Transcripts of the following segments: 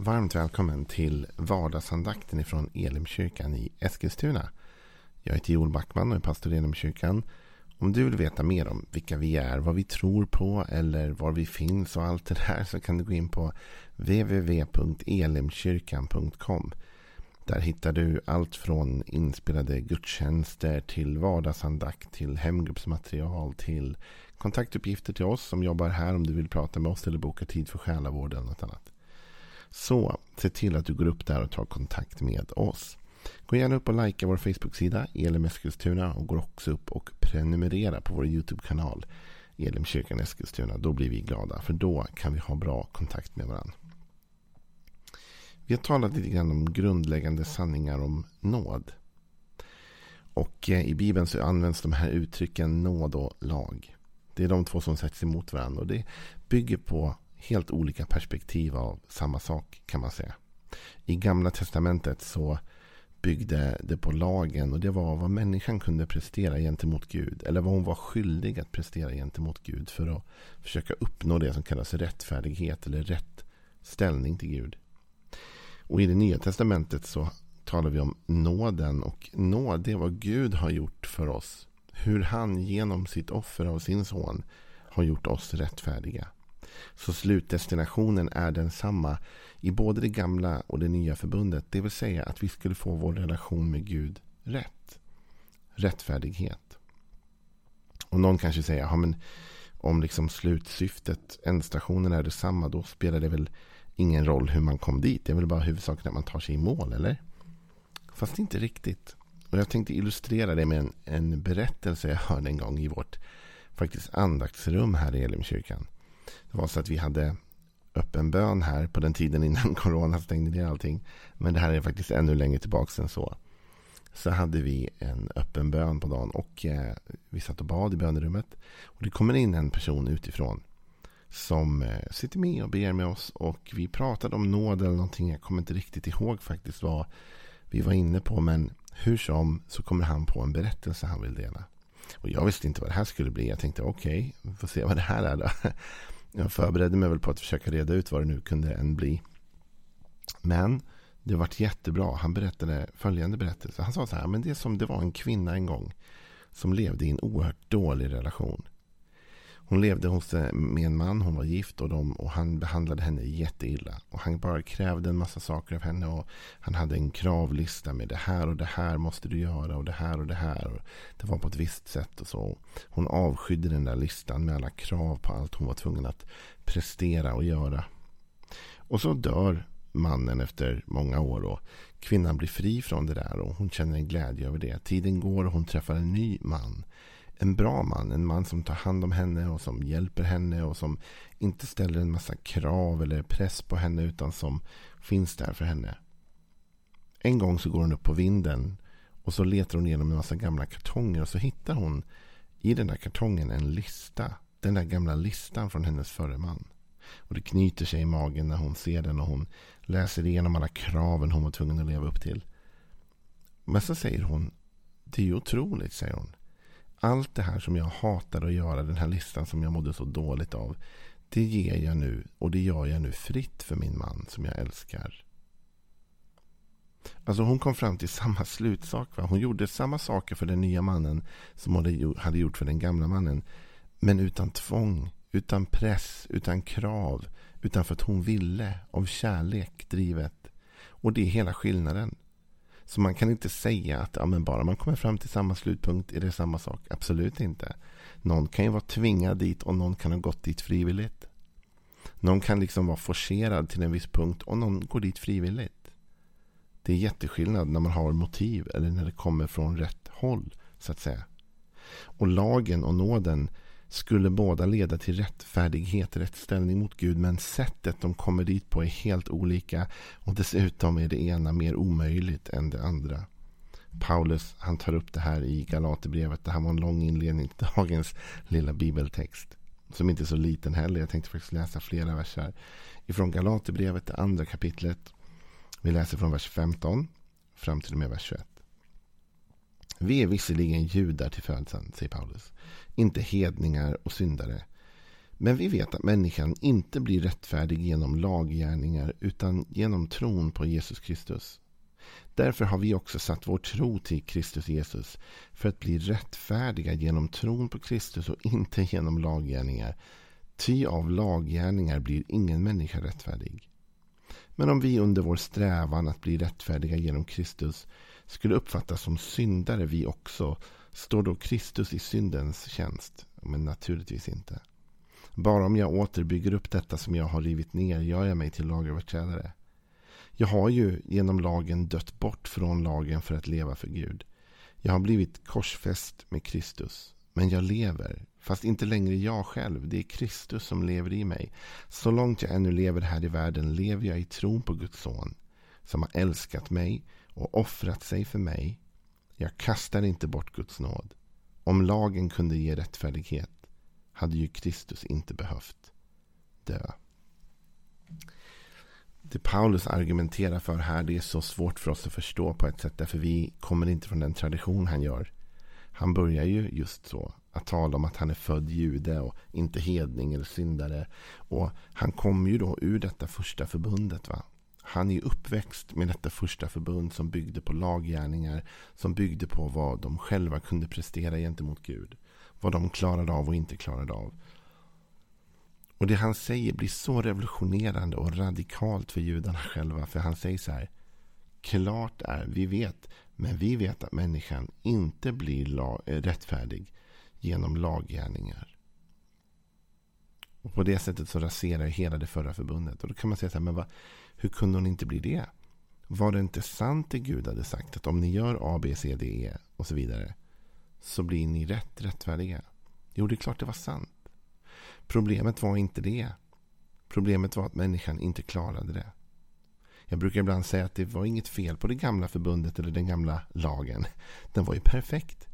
Varmt välkommen till vardagsandakten ifrån Elimkyrkan i Eskilstuna. Jag heter Joel Backman och är pastor i Elimkyrkan. Om du vill veta mer om vilka vi är, vad vi tror på eller var vi finns och allt det där så kan du gå in på www.elimkyrkan.com. Där hittar du allt från inspelade gudstjänster till vardagsandakt till hemgruppsmaterial till kontaktuppgifter till oss som jobbar här om du vill prata med oss eller boka tid för själavård eller något annat. Så se till att du går upp där och tar kontakt med oss. Gå gärna upp och likea vår Facebook-sida Elim Eskilstuna och gå också upp och prenumerera på vår YouTube-kanal Elimkyrkan Eskilstuna. Då blir vi glada för då kan vi ha bra kontakt med varandra. Vi har talat lite grann om grundläggande sanningar om nåd. Och eh, i Bibeln så används de här uttrycken nåd och lag. Det är de två som sätts emot varandra. Och det bygger på helt olika perspektiv av samma sak kan man säga. I gamla testamentet så byggde det på lagen och det var vad människan kunde prestera gentemot Gud. Eller vad hon var skyldig att prestera gentemot Gud för att försöka uppnå det som kallas rättfärdighet eller rätt ställning till Gud. Och i det nya testamentet så talar vi om nåden och nåd det är vad Gud har gjort för oss. Hur han genom sitt offer av sin son har gjort oss rättfärdiga. Så slutdestinationen är densamma i både det gamla och det nya förbundet. Det vill säga att vi skulle få vår relation med Gud rätt. Rättfärdighet. Och någon kanske säger, ja, men om liksom slutsyftet, ändstationen är detsamma, då spelar det väl ingen roll hur man kom dit. Det är väl bara huvudsaken att man tar sig i mål, eller? Fast inte riktigt. Och jag tänkte illustrera det med en, en berättelse jag hörde en gång i vårt faktiskt andaktsrum här i Elimkyrkan. Det var så att vi hade öppen bön här på den tiden innan corona stängde ner allting. Men det här är faktiskt ännu längre tillbaka än så. Så hade vi en öppen bön på dagen och eh, vi satt och bad i bönerummet. Och det kommer in en person utifrån som eh, sitter med och ber med oss. Och vi pratade om nåd eller någonting. Jag kommer inte riktigt ihåg faktiskt vad vi var inne på. Men hur som så kommer han på en berättelse han vill dela. Och jag visste inte vad det här skulle bli. Jag tänkte okej, okay, vi får se vad det här är då. Jag förberedde mig väl på att försöka reda ut vad det nu kunde än bli. Men det vart jättebra. Han berättade följande berättelse. Han sa så här, men det är som det var en kvinna en gång som levde i en oerhört dålig relation. Hon levde hos, eh, med en man, hon var gift och, de, och han behandlade henne jätteilla. Och han bara krävde en massa saker av henne. Och han hade en kravlista med det här och det här måste du göra och det här och det här. Och det var på ett visst sätt och så. Hon avskydde den där listan med alla krav på allt hon var tvungen att prestera och göra. Och så dör mannen efter många år. Och kvinnan blir fri från det där och hon känner en glädje över det. Tiden går och hon träffar en ny man en bra man. En man som tar hand om henne och som hjälper henne och som inte ställer en massa krav eller press på henne utan som finns där för henne. En gång så går hon upp på vinden och så letar hon igenom en massa gamla kartonger och så hittar hon i den där kartongen en lista. Den där gamla listan från hennes förre man. Och det knyter sig i magen när hon ser den och hon läser igenom alla kraven hon var tvungen att leva upp till. Men så säger hon, det är ju otroligt, säger hon allt det här som jag hatade att göra, den här listan som jag mådde så dåligt av. Det ger jag nu och det gör jag nu fritt för min man som jag älskar. Alltså hon kom fram till samma slutsak. Va? Hon gjorde samma saker för den nya mannen som hon hade gjort för den gamla mannen. Men utan tvång, utan press, utan krav. Utan för att hon ville, av kärlek drivet. Och det är hela skillnaden. Så man kan inte säga att ja, men bara man kommer fram till samma slutpunkt är det samma sak. Absolut inte. Någon kan ju vara tvingad dit och någon kan ha gått dit frivilligt. Någon kan liksom vara forcerad till en viss punkt och någon går dit frivilligt. Det är jätteskillnad när man har motiv eller när det kommer från rätt håll så att säga. Och lagen och nåden skulle båda leda till rättfärdighet, rätt ställning mot Gud. Men sättet de kommer dit på är helt olika. Och dessutom är det ena mer omöjligt än det andra. Paulus han tar upp det här i Galaterbrevet. Det här var en lång inledning till dagens lilla bibeltext. Som inte är så liten heller. Jag tänkte faktiskt läsa flera verser. Ifrån Galaterbrevet, det andra kapitlet. Vi läser från vers 15 fram till och med vers 21. Vi är visserligen judar till födseln, säger Paulus inte hedningar och syndare. Men vi vet att människan inte blir rättfärdig genom laggärningar utan genom tron på Jesus Kristus. Därför har vi också satt vår tro till Kristus Jesus för att bli rättfärdiga genom tron på Kristus och inte genom laggärningar. Ty av laggärningar blir ingen människa rättfärdig. Men om vi under vår strävan att bli rättfärdiga genom Kristus skulle uppfattas som syndare vi också, står då Kristus i syndens tjänst? Men naturligtvis inte. Bara om jag återbygger upp detta som jag har rivit ner gör jag mig till lagöverträdare. Jag har ju genom lagen dött bort från lagen för att leva för Gud. Jag har blivit korsfäst med Kristus. Men jag lever, fast inte längre jag själv. Det är Kristus som lever i mig. Så långt jag ännu lever här i världen lever jag i tron på Guds son. Som har älskat mig och offrat sig för mig. Jag kastar inte bort Guds nåd. Om lagen kunde ge rättfärdighet hade ju Kristus inte behövt dö. Det Paulus argumenterar för här det är så svårt för oss att förstå på ett sätt. Därför vi kommer inte från den tradition han gör. Han börjar ju just så. Att tala om att han är född jude och inte hedning eller syndare. Och han kommer ju då ur detta första förbundet. va. Han är uppväxt med detta första förbund som byggde på laggärningar. Som byggde på vad de själva kunde prestera gentemot Gud. Vad de klarade av och inte klarade av. Och det han säger blir så revolutionerande och radikalt för judarna själva. För han säger så här. Klart är, vi vet, men vi vet att människan inte blir eh, rättfärdig genom laggärningar. Och på det sättet så raserar hela det förra förbundet. Och då kan man säga så här, men va, hur kunde hon inte bli det? Var det inte sant det Gud hade sagt att om ni gör A, B, C, D, E och så vidare så blir ni rätt rättfärdiga? Jo, det är klart det var sant. Problemet var inte det. Problemet var att människan inte klarade det. Jag brukar ibland säga att det var inget fel på det gamla förbundet eller den gamla lagen. Den var ju perfekt.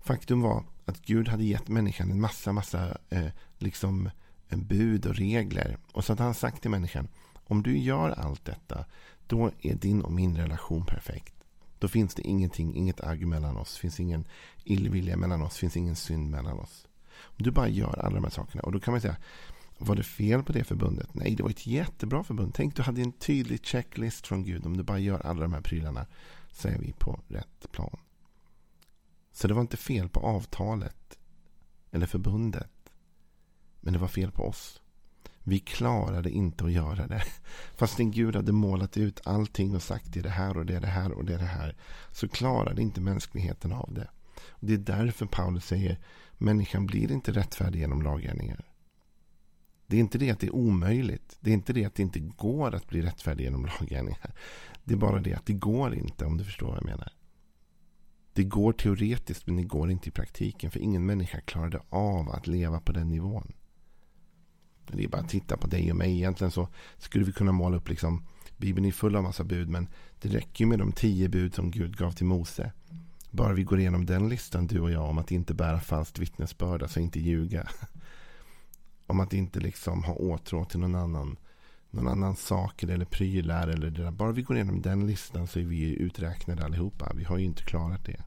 Faktum var att Gud hade gett människan en massa, massa eh, liksom bud och regler. Och så hade han sagt till människan, om du gör allt detta, då är din och min relation perfekt. Då finns det ingenting, inget agg mellan oss, finns ingen illvilja mellan oss, finns ingen synd mellan oss. Om du bara gör alla de här sakerna. Och då kan man säga, var det fel på det förbundet? Nej, det var ett jättebra förbund. Tänk, du hade en tydlig checklist från Gud. Om du bara gör alla de här prylarna så är vi på rätt plan. Så det var inte fel på avtalet eller förbundet. Men det var fel på oss. Vi klarade inte att göra det. Fastän Gud hade målat ut allting och sagt det är det här och det är det här och det är det här. Så klarade inte mänskligheten av det. Och det är därför Paulus säger människan blir inte rättfärdig genom laggärningar. Det är inte det att det är omöjligt. Det är inte det att det inte går att bli rättfärdig genom laggärningar. Det är bara det att det går inte om du förstår vad jag menar. Det går teoretiskt men det går inte i praktiken. För ingen människa klarade av att leva på den nivån. Det är bara att titta på dig och mig. Egentligen så skulle vi kunna måla upp liksom. Bibeln är full av massa bud. Men det räcker med de tio bud som Gud gav till Mose. Bara vi går igenom den listan du och jag. Om att inte bära falskt vittnesbörd. Alltså inte ljuga. Om att inte liksom ha åtrå till någon annan. Någon annan sak eller prylar. Eller det där. Bara vi går igenom den listan så är vi uträknade allihopa. Vi har ju inte klarat det.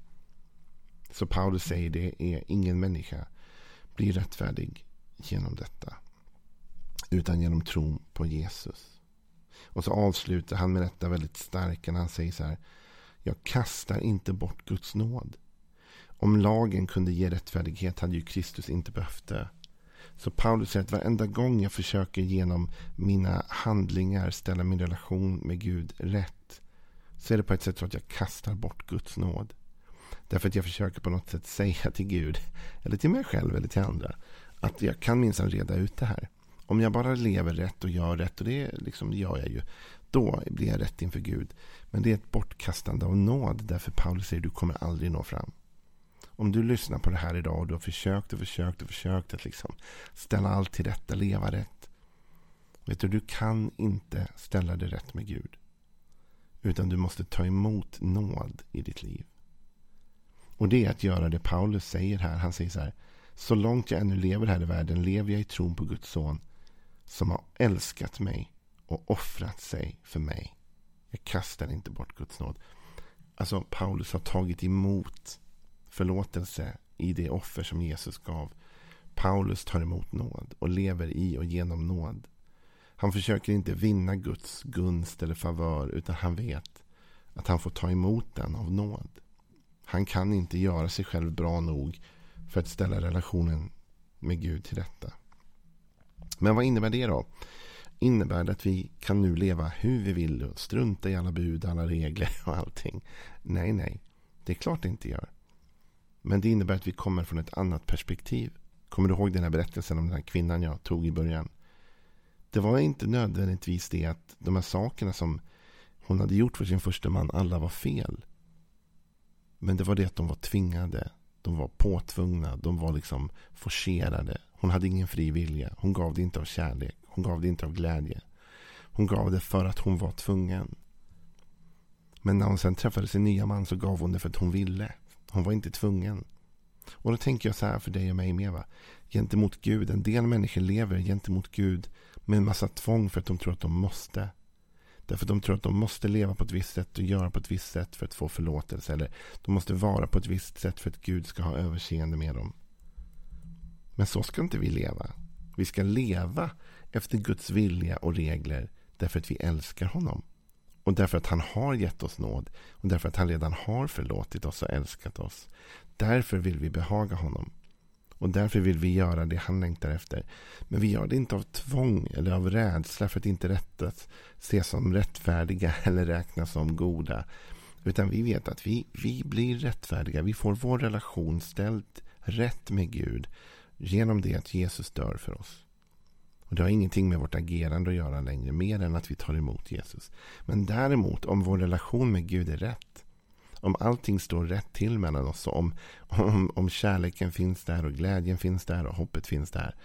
Så Paulus säger det är ingen människa blir rättfärdig genom detta. Utan genom tron på Jesus. Och så avslutar han med detta väldigt starka när han säger så här. Jag kastar inte bort Guds nåd. Om lagen kunde ge rättfärdighet hade ju Kristus inte behövt det. Så Paulus säger att varenda gång jag försöker genom mina handlingar ställa min relation med Gud rätt. Så är det på ett sätt så att jag kastar bort Guds nåd. Därför att jag försöker på något sätt säga till Gud, eller till mig själv eller till andra, att jag kan minsann reda ut det här. Om jag bara lever rätt och gör rätt, och det, liksom, gör jag ju, då blir jag rätt inför Gud. Men det är ett bortkastande av nåd, därför Paulus säger att du kommer aldrig nå fram. Om du lyssnar på det här idag och du har försökt och försökt och försökt att liksom ställa allt till rätta, leva rätt. Vet du, du kan inte ställa det rätt med Gud. Utan du måste ta emot nåd i ditt liv. Och det är att göra det Paulus säger här. Han säger så här. Så långt jag ännu lever här i världen lever jag i tron på Guds son. Som har älskat mig och offrat sig för mig. Jag kastar inte bort Guds nåd. Alltså Paulus har tagit emot förlåtelse i det offer som Jesus gav Paulus tar emot nåd och lever i och genom nåd. Han försöker inte vinna Guds gunst eller favör utan han vet att han får ta emot den av nåd. Han kan inte göra sig själv bra nog för att ställa relationen med Gud till rätta. Men vad innebär det då? Innebär det att vi kan nu leva hur vi vill och strunta i alla bud, alla regler och allting? Nej, nej. Det är klart det inte gör. Men det innebär att vi kommer från ett annat perspektiv. Kommer du ihåg den här berättelsen om den här kvinnan jag tog i början? Det var inte nödvändigtvis det att de här sakerna som hon hade gjort för sin första man, alla var fel. Men det var det att de var tvingade. De var påtvungna. De var liksom forcerade. Hon hade ingen fri vilja. Hon gav det inte av kärlek. Hon gav det inte av glädje. Hon gav det för att hon var tvungen. Men när hon sen träffade sin nya man så gav hon det för att hon ville. Hon var inte tvungen. Och då tänker jag så här för dig och mig med. Va? Gentemot Gud. En del människor lever gentemot Gud med en massa tvång för att de tror att de måste. Därför att de tror att de måste leva på ett visst sätt och göra på ett visst sätt för att få förlåtelse. Eller de måste vara på ett visst sätt för att Gud ska ha överseende med dem. Men så ska inte vi leva. Vi ska leva efter Guds vilja och regler därför att vi älskar honom. Och därför att han har gett oss nåd. Och därför att han redan har förlåtit oss och älskat oss. Därför vill vi behaga honom. Och därför vill vi göra det han längtar efter. Men vi gör det inte av tvång eller av rädsla för att inte rättas, ses som rättfärdiga eller räknas som goda. Utan vi vet att vi, vi blir rättfärdiga. Vi får vår relation ställd rätt med Gud genom det att Jesus dör för oss. Och Det har ingenting med vårt agerande att göra längre, mer än att vi tar emot Jesus. Men däremot, om vår relation med Gud är rätt, om allting står rätt till mellan oss, om, om, om kärleken finns där och glädjen finns där och hoppet finns där,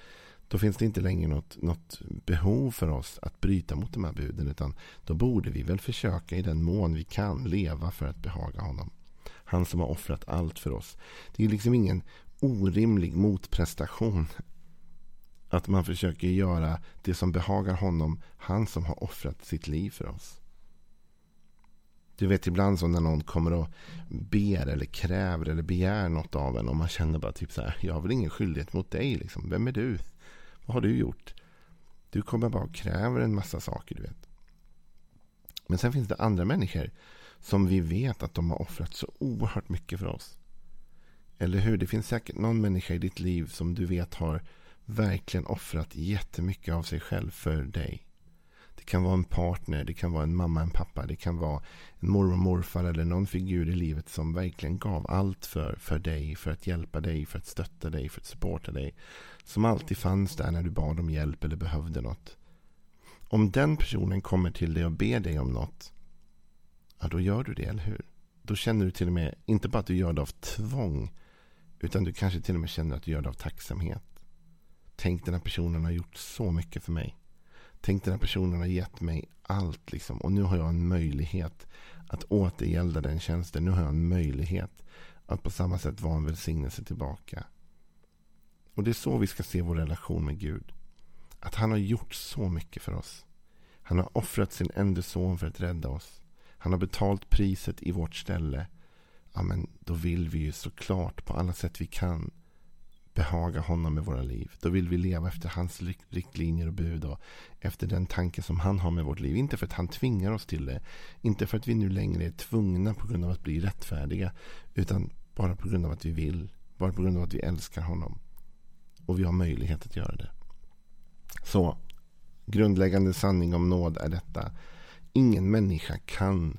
då finns det inte längre något, något behov för oss att bryta mot de här buden. Utan då borde vi väl försöka i den mån vi kan leva för att behaga honom. Han som har offrat allt för oss. Det är liksom ingen orimlig motprestation att man försöker göra det som behagar honom. Han som har offrat sitt liv för oss. Du vet ibland så när någon kommer och ber eller kräver eller begär något av en. Och man känner bara typ så här. Jag har väl ingen skyldighet mot dig liksom. Vem är du? Vad har du gjort? Du kommer bara och kräver en massa saker du vet. Men sen finns det andra människor. Som vi vet att de har offrat så oerhört mycket för oss. Eller hur? Det finns säkert någon människa i ditt liv som du vet har verkligen offrat jättemycket av sig själv för dig. Det kan vara en partner, det kan vara en mamma, en pappa, det kan vara en mormor, morfar eller någon figur i livet som verkligen gav allt för, för dig, för att hjälpa dig, för att stötta dig, för att supporta dig. Som alltid fanns där när du bad om hjälp eller behövde något. Om den personen kommer till dig och ber dig om något, ja då gör du det, eller hur? Då känner du till och med, inte bara att du gör det av tvång, utan du kanske till och med känner att du gör det av tacksamhet. Tänk den här personen har gjort så mycket för mig. Tänk den här personen har gett mig allt. Liksom. Och nu har jag en möjlighet att återgälda den tjänsten. Nu har jag en möjlighet att på samma sätt vara en välsignelse tillbaka. Och det är så vi ska se vår relation med Gud. Att han har gjort så mycket för oss. Han har offrat sin enda son för att rädda oss. Han har betalt priset i vårt ställe. Ja, men då vill vi ju såklart på alla sätt vi kan behaga honom med våra liv. Då vill vi leva efter hans riktlinjer och bud och efter den tanke som han har med vårt liv. Inte för att han tvingar oss till det. Inte för att vi nu längre är tvungna på grund av att bli rättfärdiga. Utan bara på grund av att vi vill. Bara på grund av att vi älskar honom. Och vi har möjlighet att göra det. Så, grundläggande sanning om nåd är detta. Ingen människa kan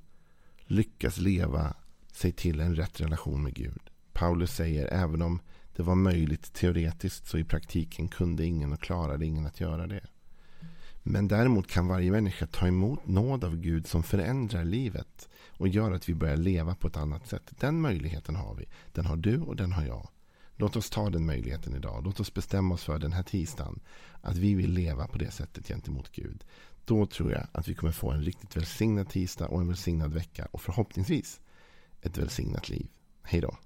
lyckas leva sig till en rätt relation med Gud. Paulus säger även om det var möjligt teoretiskt så i praktiken kunde ingen och klarade ingen att göra det. Men däremot kan varje människa ta emot nåd av Gud som förändrar livet och gör att vi börjar leva på ett annat sätt. Den möjligheten har vi. Den har du och den har jag. Låt oss ta den möjligheten idag. Låt oss bestämma oss för den här tisdagen att vi vill leva på det sättet gentemot Gud. Då tror jag att vi kommer få en riktigt välsignad tisdag och en välsignad vecka och förhoppningsvis ett välsignat liv. Hej då.